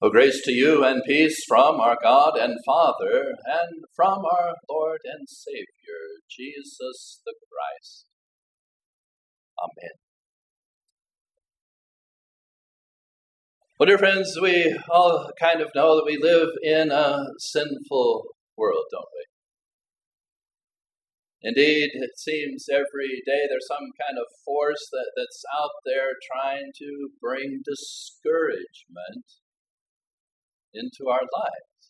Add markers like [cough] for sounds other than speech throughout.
O grace to you and peace from our God and Father, and from our Lord and Savior, Jesus the Christ. Amen. Well, dear friends, we all kind of know that we live in a sinful world, don't we? Indeed, it seems every day there's some kind of force that, that's out there trying to bring discouragement into our lives.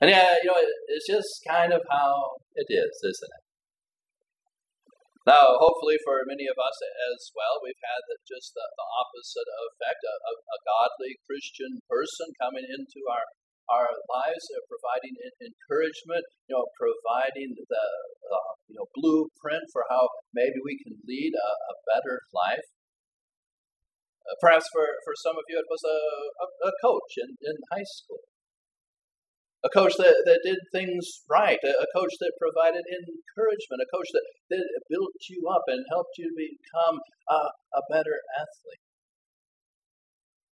And yeah, you know, it's just kind of how it is, isn't it? Now, hopefully, for many of us as well, we've had just the, the opposite effect a, a, a, godly Christian person coming into our, our lives, uh, providing encouragement, you know, providing the you know blueprint for how maybe we can lead a, a better life. Uh, perhaps for, for some of you, it was a, a, a coach in, in high school. A coach that, that did things right, a, a coach that provided encouragement, a coach that, that built you up and helped you become a, a better athlete.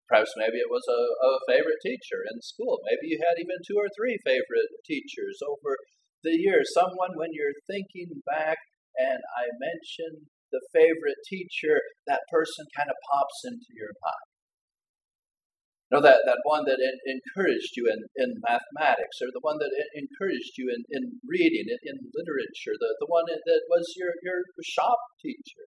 Perhaps maybe it was a, a favorite teacher in school. Maybe you had even two or three favorite teachers over the years. Someone, when you're thinking back, and I mentioned the favorite teacher, that person kind of pops into your mind. You know, that, that one that in, encouraged you in, in mathematics, or the one that in, encouraged you in, in reading, in, in literature, the, the one that was your, your shop teacher.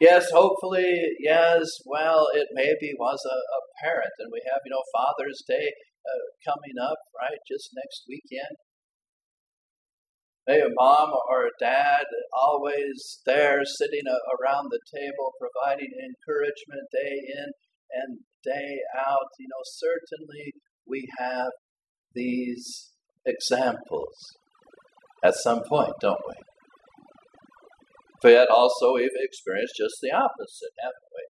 Yes, hopefully, yes, well, it maybe was a, a parent, and we have, you know, Father's Day uh, coming up, right, just next weekend. Maybe a mom or a dad always there sitting around the table providing encouragement day in and day out. You know, certainly we have these examples at some point, don't we? But yet also we've experienced just the opposite, haven't we?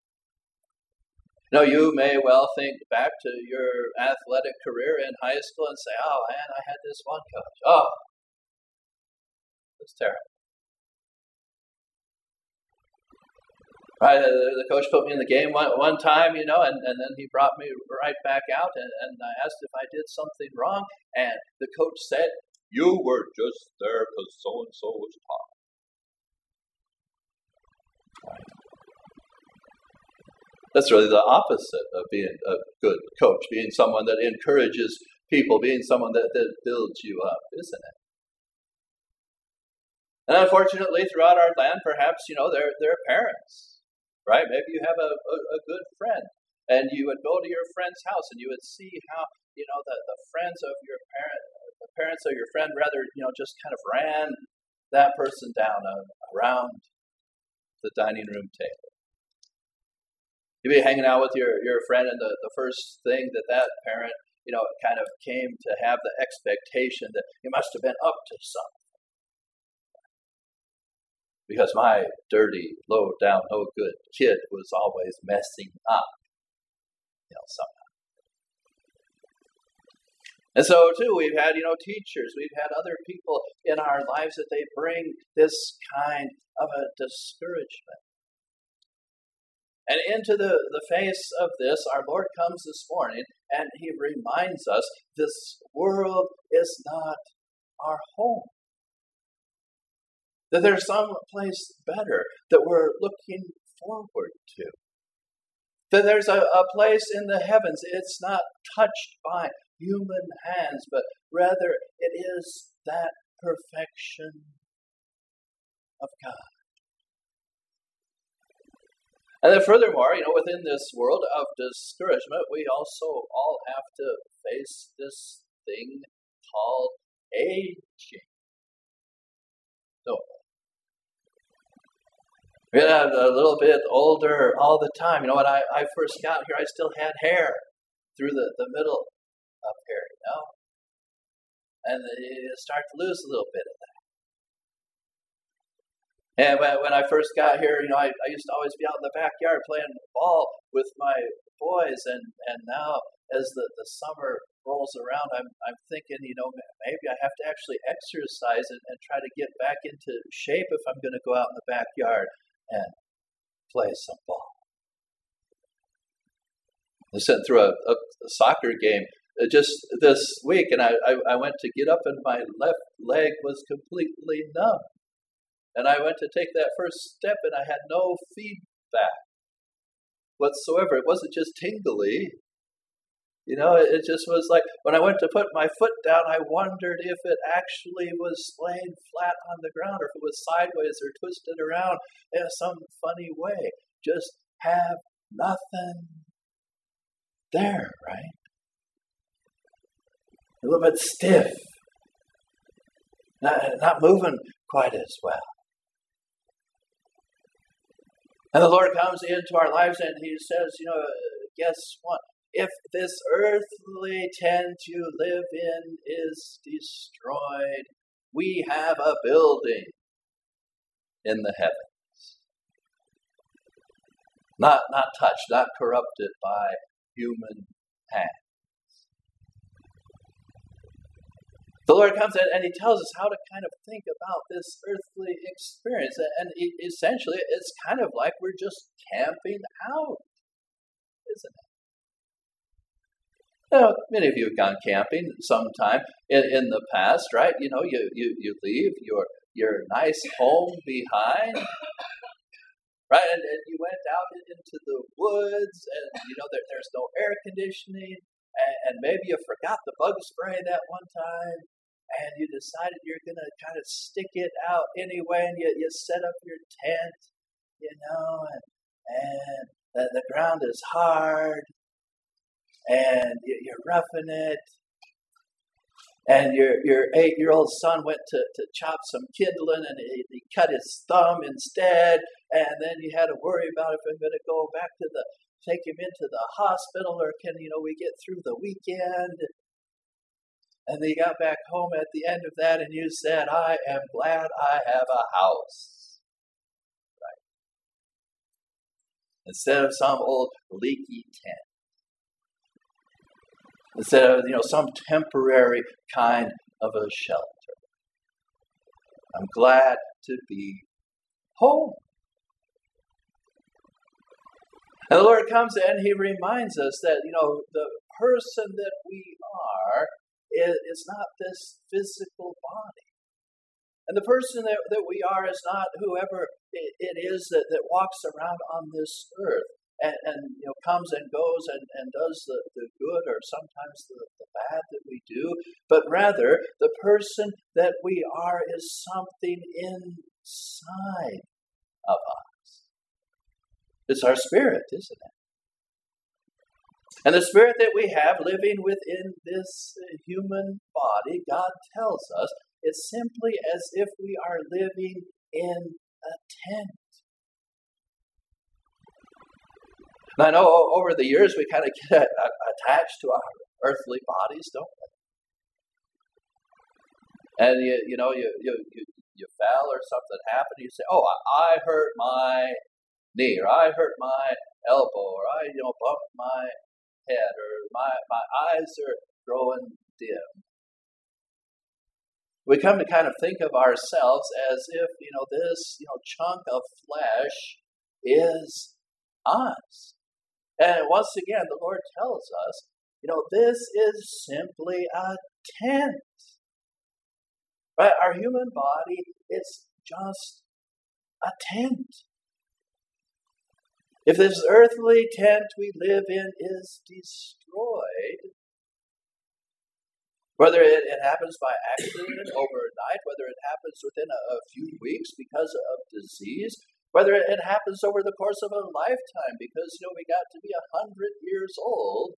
Now, you may well think back to your athletic career in high school and say, oh man, I had this one coach. Oh, was terrible. Right, the coach put me in the game one, one time, you know, and, and then he brought me right back out, and, and I asked if I did something wrong, and the coach said, "You were just there because so and so was talking." Right. That's really the opposite of being a good coach, being someone that encourages people, being someone that, that builds you up, isn't it? And unfortunately, throughout our land, perhaps, you know, they're, they're parents, right? Maybe you have a, a, a, good friend, and you would go to your friend's house and you would see how, you know, the, the friends of your parent, the parents of your friend, rather, you know, just kind of ran that person down uh, around the dining room table. You'd be hanging out with your, your friend, and the, the first thing that that parent, you know, kind of came to have the expectation that you must have been up to something because my dirty, low down, no good kid was always messing up, you know, somehow. And so, too, we've had, you know, teachers, we've had other people in our lives that they bring this kind of a discouragement. And into the, the face of this, our Lord comes this morning and he reminds us this world is not our home that there's some place better that we're looking forward to. That there's a, a place in the heavens. It's not touched by human hands, but rather it is that perfection of God. And then, furthermore, you know, within this world of discouragement, we also all have to face this thing called aging. Don't yeah, a little bit older all the time. You know, when I, I first got here, I still had hair through the, the middle up here, you know? And you start to lose a little bit of that. And when, when I first got here, you know, I, I used to always be out in the backyard playing ball with my boys. And, and now, as the, the summer rolls around, I'm, I'm thinking, you know, maybe I have to actually exercise and, and try to get back into shape if I'm going to go out in the backyard and play some ball. I was sent through a, a, a soccer game just this week, and I, I, I went to get up, and my left leg was completely numb. And I went to take that first step, and I had no feedback whatsoever. It wasn't just tingly, you know, it just was like when I went to put my foot down, I wondered if it actually was laying flat on the ground or if it was sideways or twisted around in some funny way. Just have nothing there, right? A little bit stiff, not, not moving quite as well. And the Lord comes into our lives and He says, you know, guess what? If this earthly tent you live in is destroyed, we have a building in the heavens. Not, not touched, not corrupted by human hands. the Lord comes and He tells us how to kind of think about this earthly experience. And essentially, it's kind of like we're just camping out, isn't it? Now, many of you have gone camping sometime in, in the past, right? You know, you, you, you leave your, your nice home behind, right? And, and you went out into the woods, and, you know, there, there's no air conditioning, and, and maybe you forgot the bug spray that one time, and you decided you're going to kind of stick it out anyway, and you, you set up your tent, you know, and, and the, the ground is hard, and you're roughing it. And your, your eight year old son went to, to chop some kindling and he, he cut his thumb instead. And then you had to worry about if I'm going to go back to the, take him into the hospital or can, you know, we get through the weekend. And they got back home at the end of that, and you said, I am glad I have a house. Right. Instead of some old leaky tent. Instead of, you know, some temporary kind of a shelter. I'm glad to be home. And the Lord comes in, He reminds us that, you know, the person that we are is not this physical body. And the person that, that we are is not whoever it is that, that walks around on this earth and, and you know comes and goes and, and does the, the good or sometimes the, the bad that we do, but rather the person that we are is something inside of us. It's our spirit, isn't it? And the spirit that we have living within this human body, God tells us, is simply as if we are living in a tent. And I know over the years we kind of [laughs] get attached to our earthly bodies, don't we? And you, you know, you, you, you, you fell or something happened, you say, Oh, I, I hurt my knee, or I hurt my elbow, or I, you know, bumped my head or my, my eyes are growing dim. We come to kind of think of ourselves as if, you know, this, you know, chunk of flesh is us. And once again, the Lord tells us, you know, this is simply a tent. Right? Our human body is just a tent. If this earthly tent we live in is destroyed, whether it, it happens by accident overnight, whether it happens within a, a few weeks because of disease, whether it, happens over the course of a lifetime because you know we got to be a hundred years old,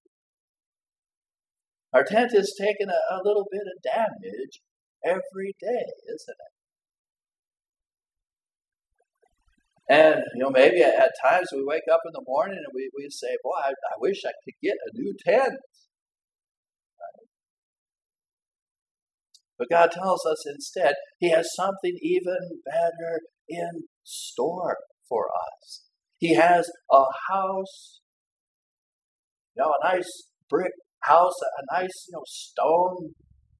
our tent is taking a, a little bit of damage every day, isn't it? And, you know, maybe at, times we wake up in the morning and we, we say, boy, I, I wish I could get a new tent. But God tells us instead, He has something even better in store for us. He has a house, you know, a nice brick house, a nice, you know, stone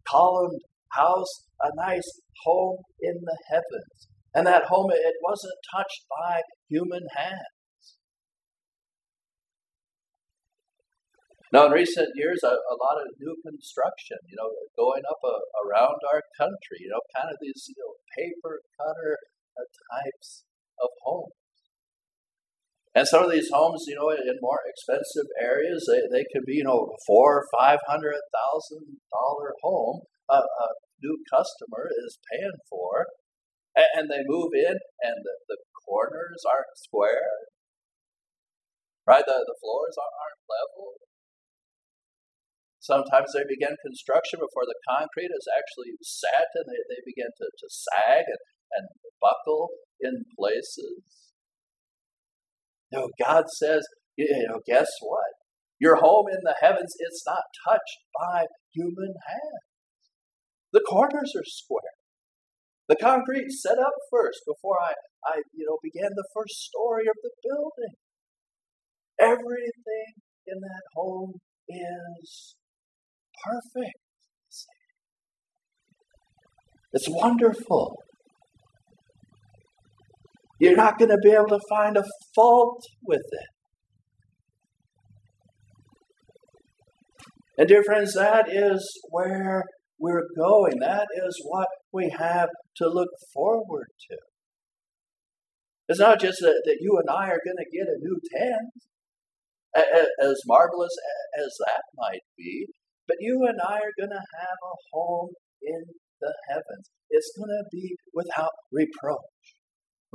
columned house, a nice home in the heavens. And that home, it wasn't touched by human hands. Now, in recent years, a, a lot of new construction, you know, going up a, around our country, you know, kind of these, you know, paper cutter uh, types of homes. And some of these homes, you know, in more expensive areas, they, they could be, you know, four, or five hundred thousand dollar home a, a new customer is paying for, and, and they move in, and the, the corners aren't square, right? The, the floors aren't level. Sometimes they begin construction before the concrete is actually set and they, they begin to, to sag and, and buckle in places. No, God says, you know, guess what? Your home in the heavens, it's not touched by human hands. The corners are square. The concrete set up first before I, I you know, began the first story of the building. Everything in that home is perfect. It's wonderful. You're not going to be able to find a fault with it. And, dear friends, that is where we're going. That is what we have to look forward to. It's not just that, that you and I are going to get a new tent, as marvelous as that might be, but you and I are going to have a home in the heavens. It's going to be without reproach.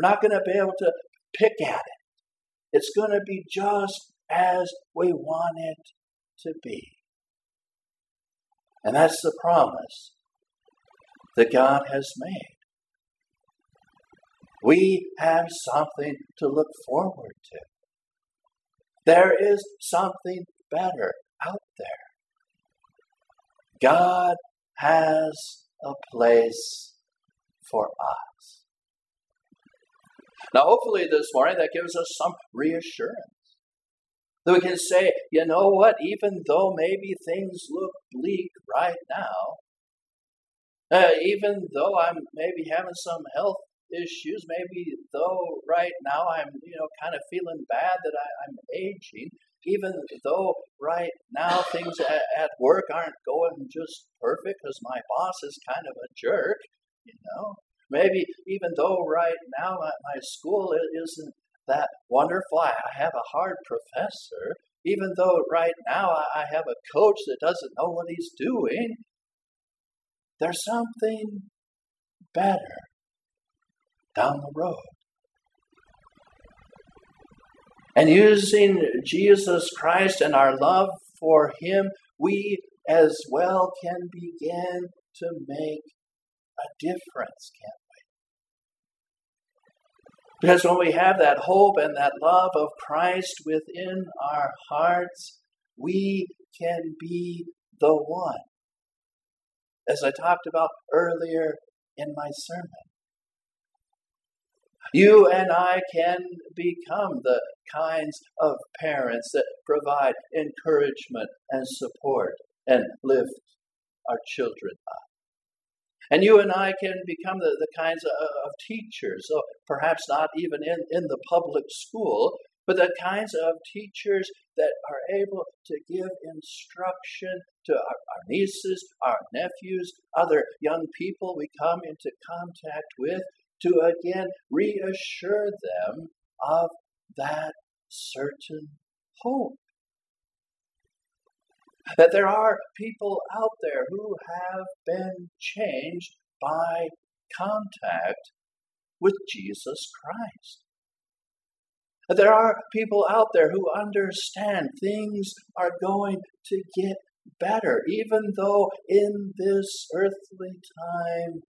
We're not going to be able to pick at it. It's going to be just as we want it to be. And that's the promise that God has made. We have something to look forward to. There is something better out there. God has a place for us. Now, hopefully, this morning that gives us some reassurance. That we can say, you know what, even though maybe things look bleak right now, uh, even though I'm maybe having some health issues, maybe though right now I'm, you know, kind of feeling bad that I, I'm aging, even though right now things at, at work aren't going just perfect because my boss is kind of a jerk, you know, maybe even though right now my, school isn't that wonderful. I have a hard professor, even though right now I have a coach that doesn't know what he's doing. There's something better down the road. And using Jesus Christ and our love for Him, we as well can begin to make a difference, can't because when we have that hope and that love of Christ within our hearts, we can be the one. As I talked about earlier in my sermon, you and I can become the kinds of parents that provide encouragement and support and lift our children up. And you and I can become the, the kinds of, of teachers, so perhaps not even in, in the public school, but the kinds of teachers that are able to give instruction to our, our, nieces, our nephews, other young people we come into contact with, to again reassure them of that certain hope. That there are people out there who have been changed by contact with Jesus Christ. There are people out there who understand things are going to get better, even though in this earthly time,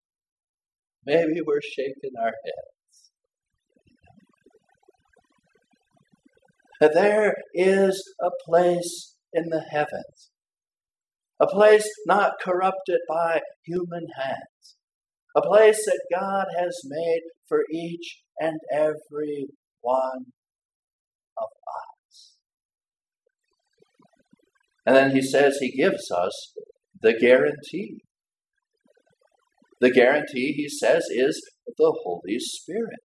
maybe we're shaking our heads. There is a place in the heavens, a place not corrupted by human hands, a place that God has made for each and every one of us. And then he says he gives us the guarantee. The guarantee, he says, is the Holy Spirit.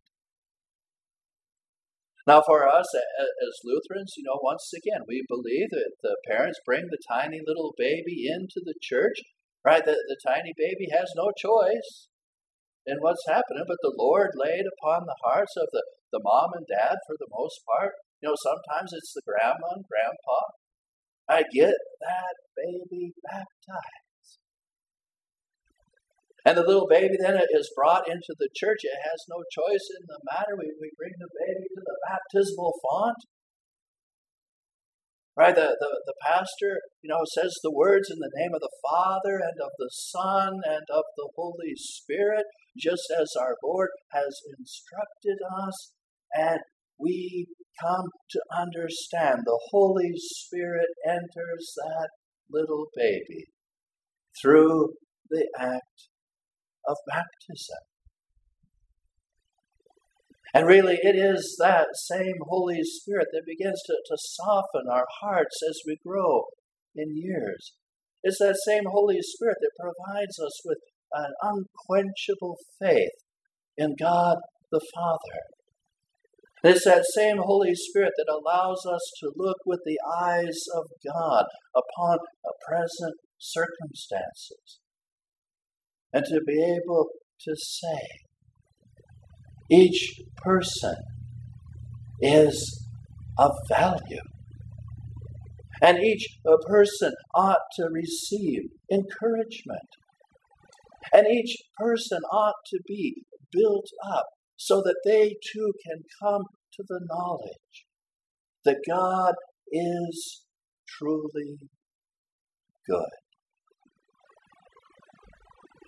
Now, for us as Lutherans, you know, once again, we believe that the parents bring the tiny little baby into the church, right? The, the tiny baby has no choice in what's happening, but the Lord laid upon the hearts of the, the mom and dad for the most part. You know, sometimes it's the grandma and grandpa. I get that baby baptized. And the little baby then is brought into the church. It has no choice in the matter. We, we bring the baby to baptismal font. Right? The, the, the pastor, you know, says the words in the name of the Father and of the Son and of the Holy Spirit, just as our Lord has instructed us. And we come to understand the Holy Spirit enters that little baby through the act of baptism. And really, it is that same Holy Spirit that begins to, to soften our hearts as we grow in years. It's that same Holy Spirit that provides us with an unquenchable faith in God the Father. It's that same Holy Spirit that allows us to look with the eyes of God upon present circumstances and to be able to say, each person is of value. And each uh, person ought to receive encouragement. And each person ought to be built up so that they too can come to the knowledge that God is truly good.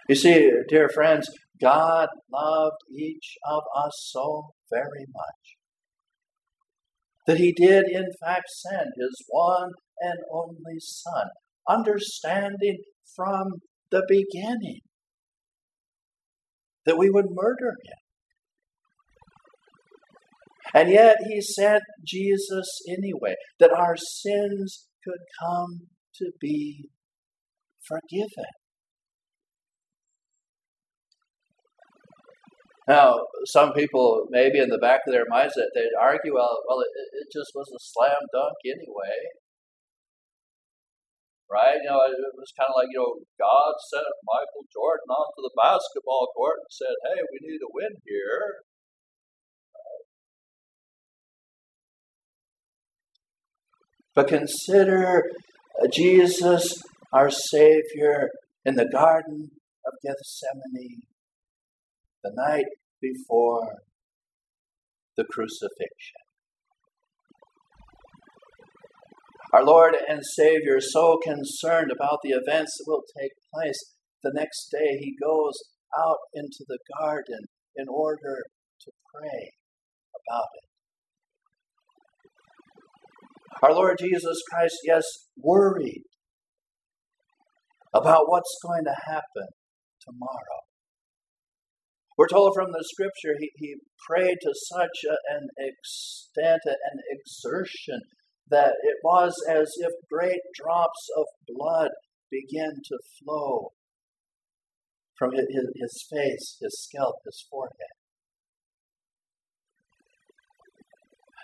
You see, dear friends, God loved each of us so very much that he did, in fact, send his one and only Son, understanding from the beginning that we would murder him. And yet he sent Jesus anyway, that our sins could come to be forgiven. Now, some people, maybe in the back of their minds, that they'd argue, well, well, it, it just was a slam dunk anyway. Right? You know, it was kind of like, you know, God sent Michael Jordan onto the basketball court and said, hey, we need a win here. But consider uh, Jesus, our Savior, in the Garden of Gethsemane the night before the crucifixion. Our Lord and Savior, so concerned about the events that will take place, the next day he goes out into the garden in order to pray about it. Our Lord Jesus Christ, yes, worried about what's going to happen tomorrow. We're told from the scripture he, he prayed to such an extent, an exertion, that it was as if great drops of blood began to flow from his, his face, his scalp, his forehead.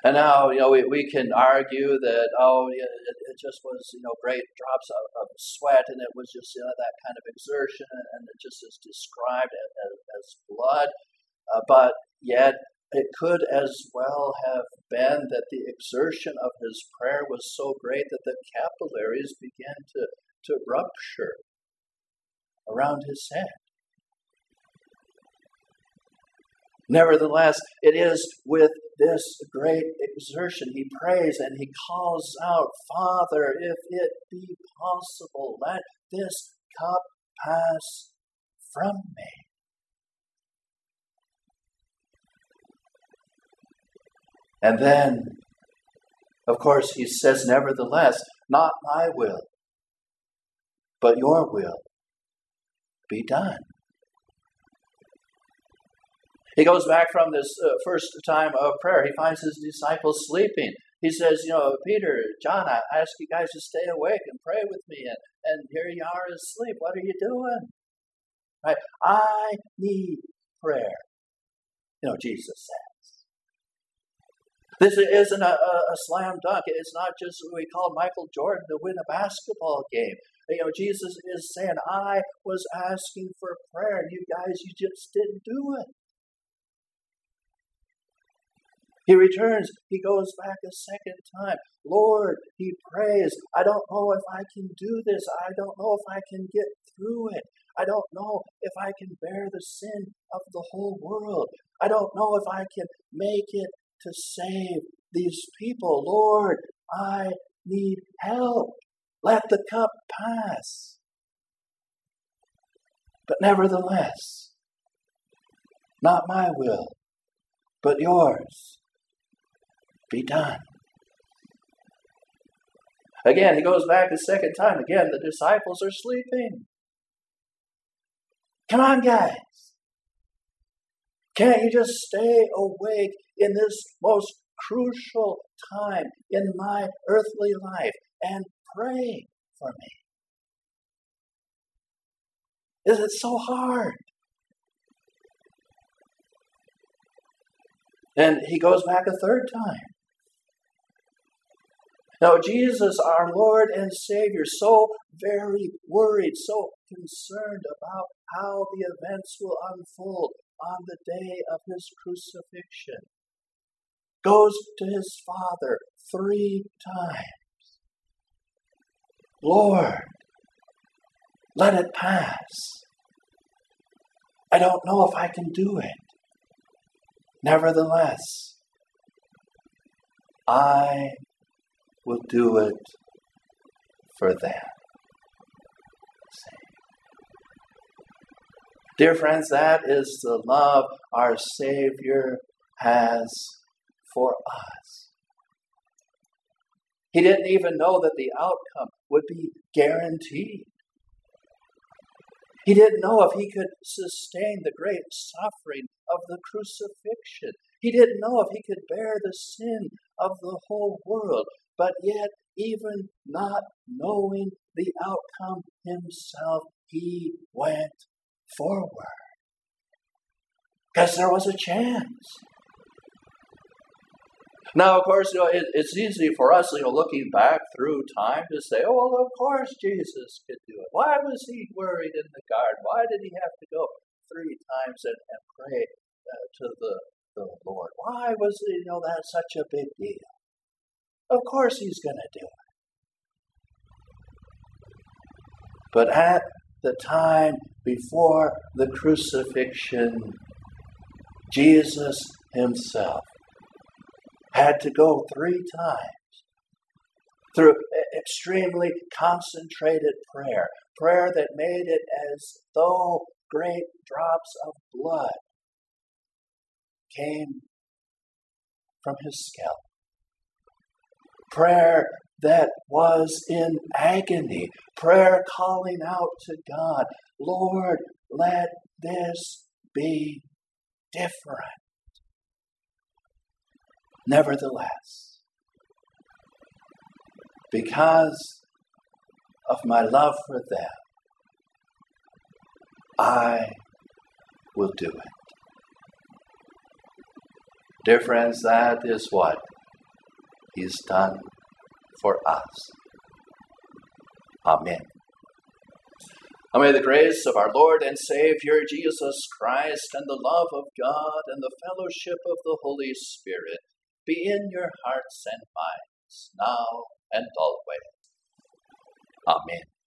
And now, you know, we, we can argue that, oh, it, it just was, you know, great drops of, of, sweat and it was just, you know, that kind of exertion and it just is described as blood. Uh, but yet, it could as well have been that the exertion of his prayer was so great that the capillaries began to, to rupture around his head. Nevertheless, it is with this great exertion he prays and he calls out, Father, if it be possible, let this cup pass from me. And then, of course, he says, Nevertheless, not my will, but your will be done. He goes back from this uh, first time of prayer. He finds his disciples sleeping. He says, You know, Peter, John, I ask you guys to stay awake and pray with me. And, and here you are asleep. What are you doing? Right? I need prayer. You know, Jesus says. This isn't a, a, slam dunk. It's not just we call Michael Jordan to win a basketball game. You know, Jesus is saying, I was asking for prayer, and you guys, you just didn't do it. He returns, he goes back a second time. Lord, he prays, I don't know if I can do this. I don't know if I can get through it. I don't know if I can bear the sin of the whole world. I don't know if I can make it to save these people. Lord, I need help. Let the cup pass. But nevertheless, not my will, but yours be done. Again, he goes back a second time. Again, the disciples are sleeping. Come on, guys. Can't you just stay awake in this most crucial time in my earthly life and pray for me? Is it so hard? And he goes back a third time. Now, Jesus, our Lord and Savior, so very worried, so concerned about how the events will unfold on the day of his crucifixion, goes to his Father three times Lord, let it pass. I don't know if I can do it. Nevertheless, I will do it for them. Dear friends, that is the love our Savior has for us. He didn't even know that the outcome would be guaranteed. He didn't know if he could sustain the great suffering of the crucifixion. He didn't know if he could bear the sin of the whole world. But yet, even not knowing the outcome himself, he went forward. Because there was a chance. Now, of course, you know, it, it's easy for us, you know, looking back through time to say, oh, well, of course Jesus could do it. Why was he worried in the garden? Why did he have to go three times and, and pray uh, to the, the Lord? Why was, you know, that such a big deal? Of course he's going to do it. But at the time before the crucifixion, Jesus himself had to go three times through extremely concentrated prayer, prayer that made it as though great drops of blood came from his scalp. Prayer that was in agony, prayer calling out to God, Lord, let this be different. Nevertheless, because of my love for them, I will do it. Dear friends, that is what He's done for us. Amen. And may the grace of our Lord and Savior Jesus Christ and the love of God and the fellowship of the Holy Spirit be in your hearts and minds, now and always. Amen.